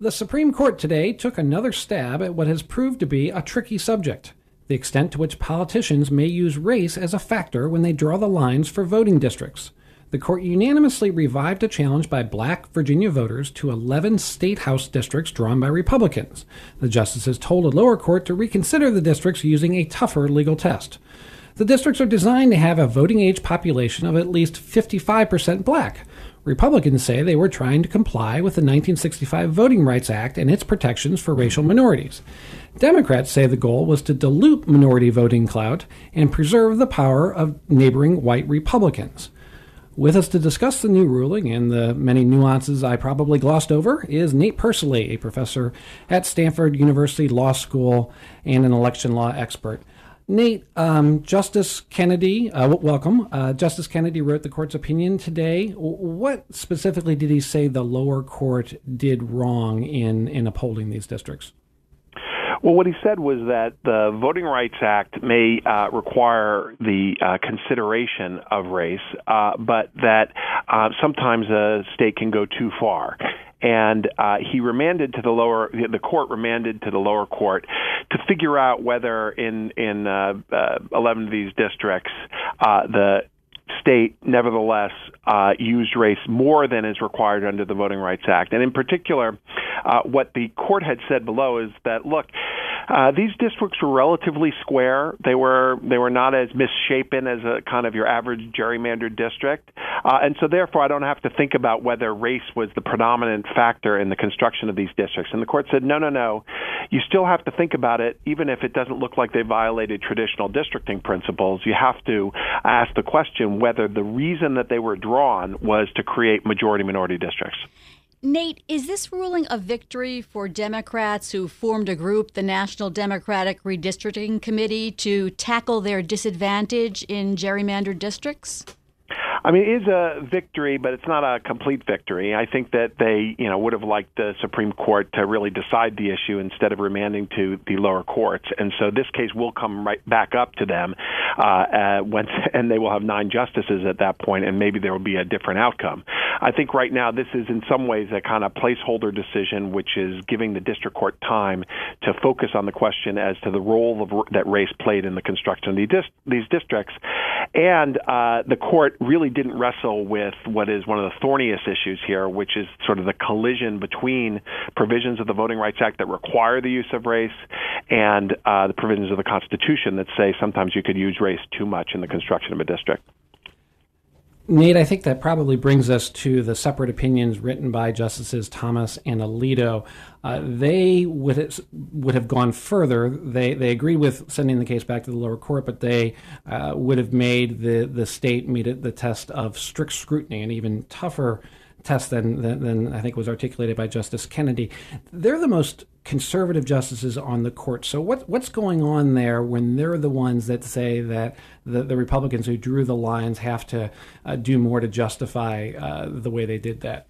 The Supreme Court today took another stab at what has proved to be a tricky subject the extent to which politicians may use race as a factor when they draw the lines for voting districts. The court unanimously revived a challenge by black Virginia voters to 11 state house districts drawn by Republicans. The justices told a lower court to reconsider the districts using a tougher legal test. The districts are designed to have a voting age population of at least 55% black. Republicans say they were trying to comply with the 1965 Voting Rights Act and its protections for racial minorities. Democrats say the goal was to dilute minority voting clout and preserve the power of neighboring white Republicans. With us to discuss the new ruling and the many nuances I probably glossed over is Nate Persily, a professor at Stanford University Law School and an election law expert. Nate, um, Justice Kennedy, uh, welcome. Uh, Justice Kennedy wrote the court's opinion today. What specifically did he say the lower court did wrong in, in upholding these districts? Well, what he said was that the Voting Rights Act may uh, require the uh, consideration of race, uh, but that uh, sometimes a state can go too far and uh, he remanded to the lower the court remanded to the lower court to figure out whether in in uh, uh, 11 of these districts the state nevertheless uh, used race more than is required under the Voting Rights Act. And in particular, uh, what the court had said below is that look, uh, these districts were relatively square. They were they were not as misshapen as a kind of your average gerrymandered district, uh, and so therefore I don't have to think about whether race was the predominant factor in the construction of these districts. And the court said, no, no, no, you still have to think about it, even if it doesn't look like they violated traditional districting principles. You have to ask the question whether the reason that they were drawn was to create majority minority districts. Nate, is this ruling a victory for Democrats who formed a group, the National Democratic Redistricting Committee, to tackle their disadvantage in gerrymandered districts? I mean, it is a victory, but it's not a complete victory. I think that they, you know, would have liked the Supreme Court to really decide the issue instead of remanding to the lower courts. And so this case will come right back up to them uh, uh, and they will have nine justices at that point, and maybe there will be a different outcome. I think right now this is in some ways a kind of placeholder decision, which is giving the district court time to focus on the question as to the role of, that race played in the construction of these, these districts. And uh, the court really didn't wrestle with what is one of the thorniest issues here, which is sort of the collision between provisions of the Voting Rights Act that require the use of race and uh, the provisions of the Constitution that say sometimes you could use race too much in the construction of a district. Nate, I think that probably brings us to the separate opinions written by Justices Thomas and Alito. Uh, they would have, would have gone further. They they agreed with sending the case back to the lower court, but they uh, would have made the the state meet the test of strict scrutiny, and even tougher test than, than, than I think was articulated by Justice Kennedy. They're the most conservative justices on the court. So what what's going on there when they're the ones that say that the, the Republicans who drew the lines have to uh, do more to justify uh, the way they did that?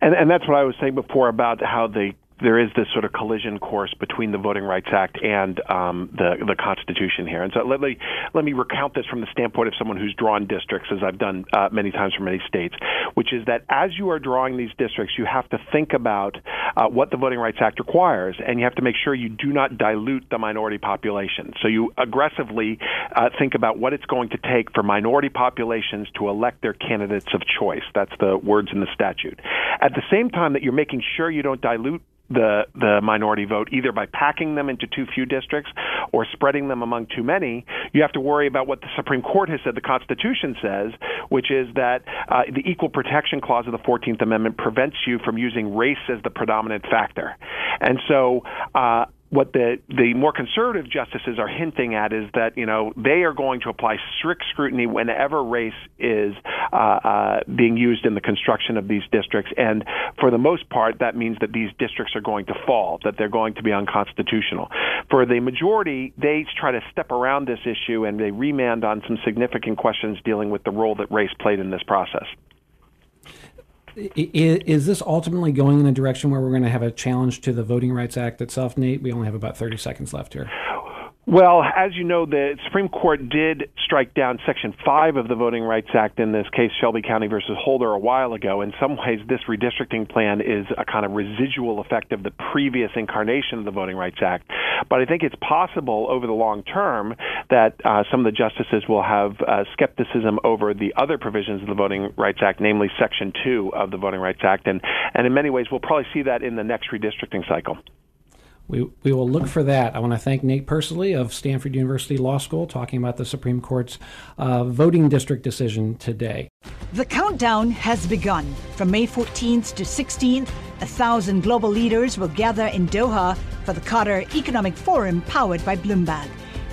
And, and that's what I was saying before about how the there is this sort of collision course between the Voting Rights Act and um, the the Constitution here. And so let me let me recount this from the standpoint of someone who's drawn districts, as I've done uh, many times for many states, which is that as you are drawing these districts, you have to think about uh, what the Voting Rights Act requires, and you have to make sure you do not dilute the minority population. So you aggressively uh, think about what it's going to take for minority populations to elect their candidates of choice. That's the words in the statute. At the same time that you're making sure you don't dilute the the minority vote either by packing them into too few districts or spreading them among too many you have to worry about what the supreme court has said the constitution says which is that uh, the equal protection clause of the 14th amendment prevents you from using race as the predominant factor. And so uh, what the the more conservative justices are hinting at is that you know they are going to apply strict scrutiny whenever race is uh, uh, being used in the construction of these districts, and for the most part, that means that these districts are going to fall, that they're going to be unconstitutional. For the majority, they try to step around this issue and they remand on some significant questions dealing with the role that race played in this process. Is this ultimately going in a direction where we're going to have a challenge to the Voting Rights Act itself, Nate? We only have about 30 seconds left here. Well, as you know, the Supreme Court did strike down Section 5 of the Voting Rights Act in this case, Shelby County versus Holder, a while ago. In some ways, this redistricting plan is a kind of residual effect of the previous incarnation of the Voting Rights Act. But I think it's possible over the long term that uh, some of the justices will have uh, skepticism over the other provisions of the Voting Rights Act, namely Section 2 of the Voting Rights Act. And, and in many ways, we'll probably see that in the next redistricting cycle. We, we will look for that. I want to thank Nate Persily of Stanford University Law School talking about the Supreme Court's uh, voting district decision today. The countdown has begun. From May 14th to 16th, a thousand global leaders will gather in Doha for the Qatar Economic Forum powered by Bloomberg.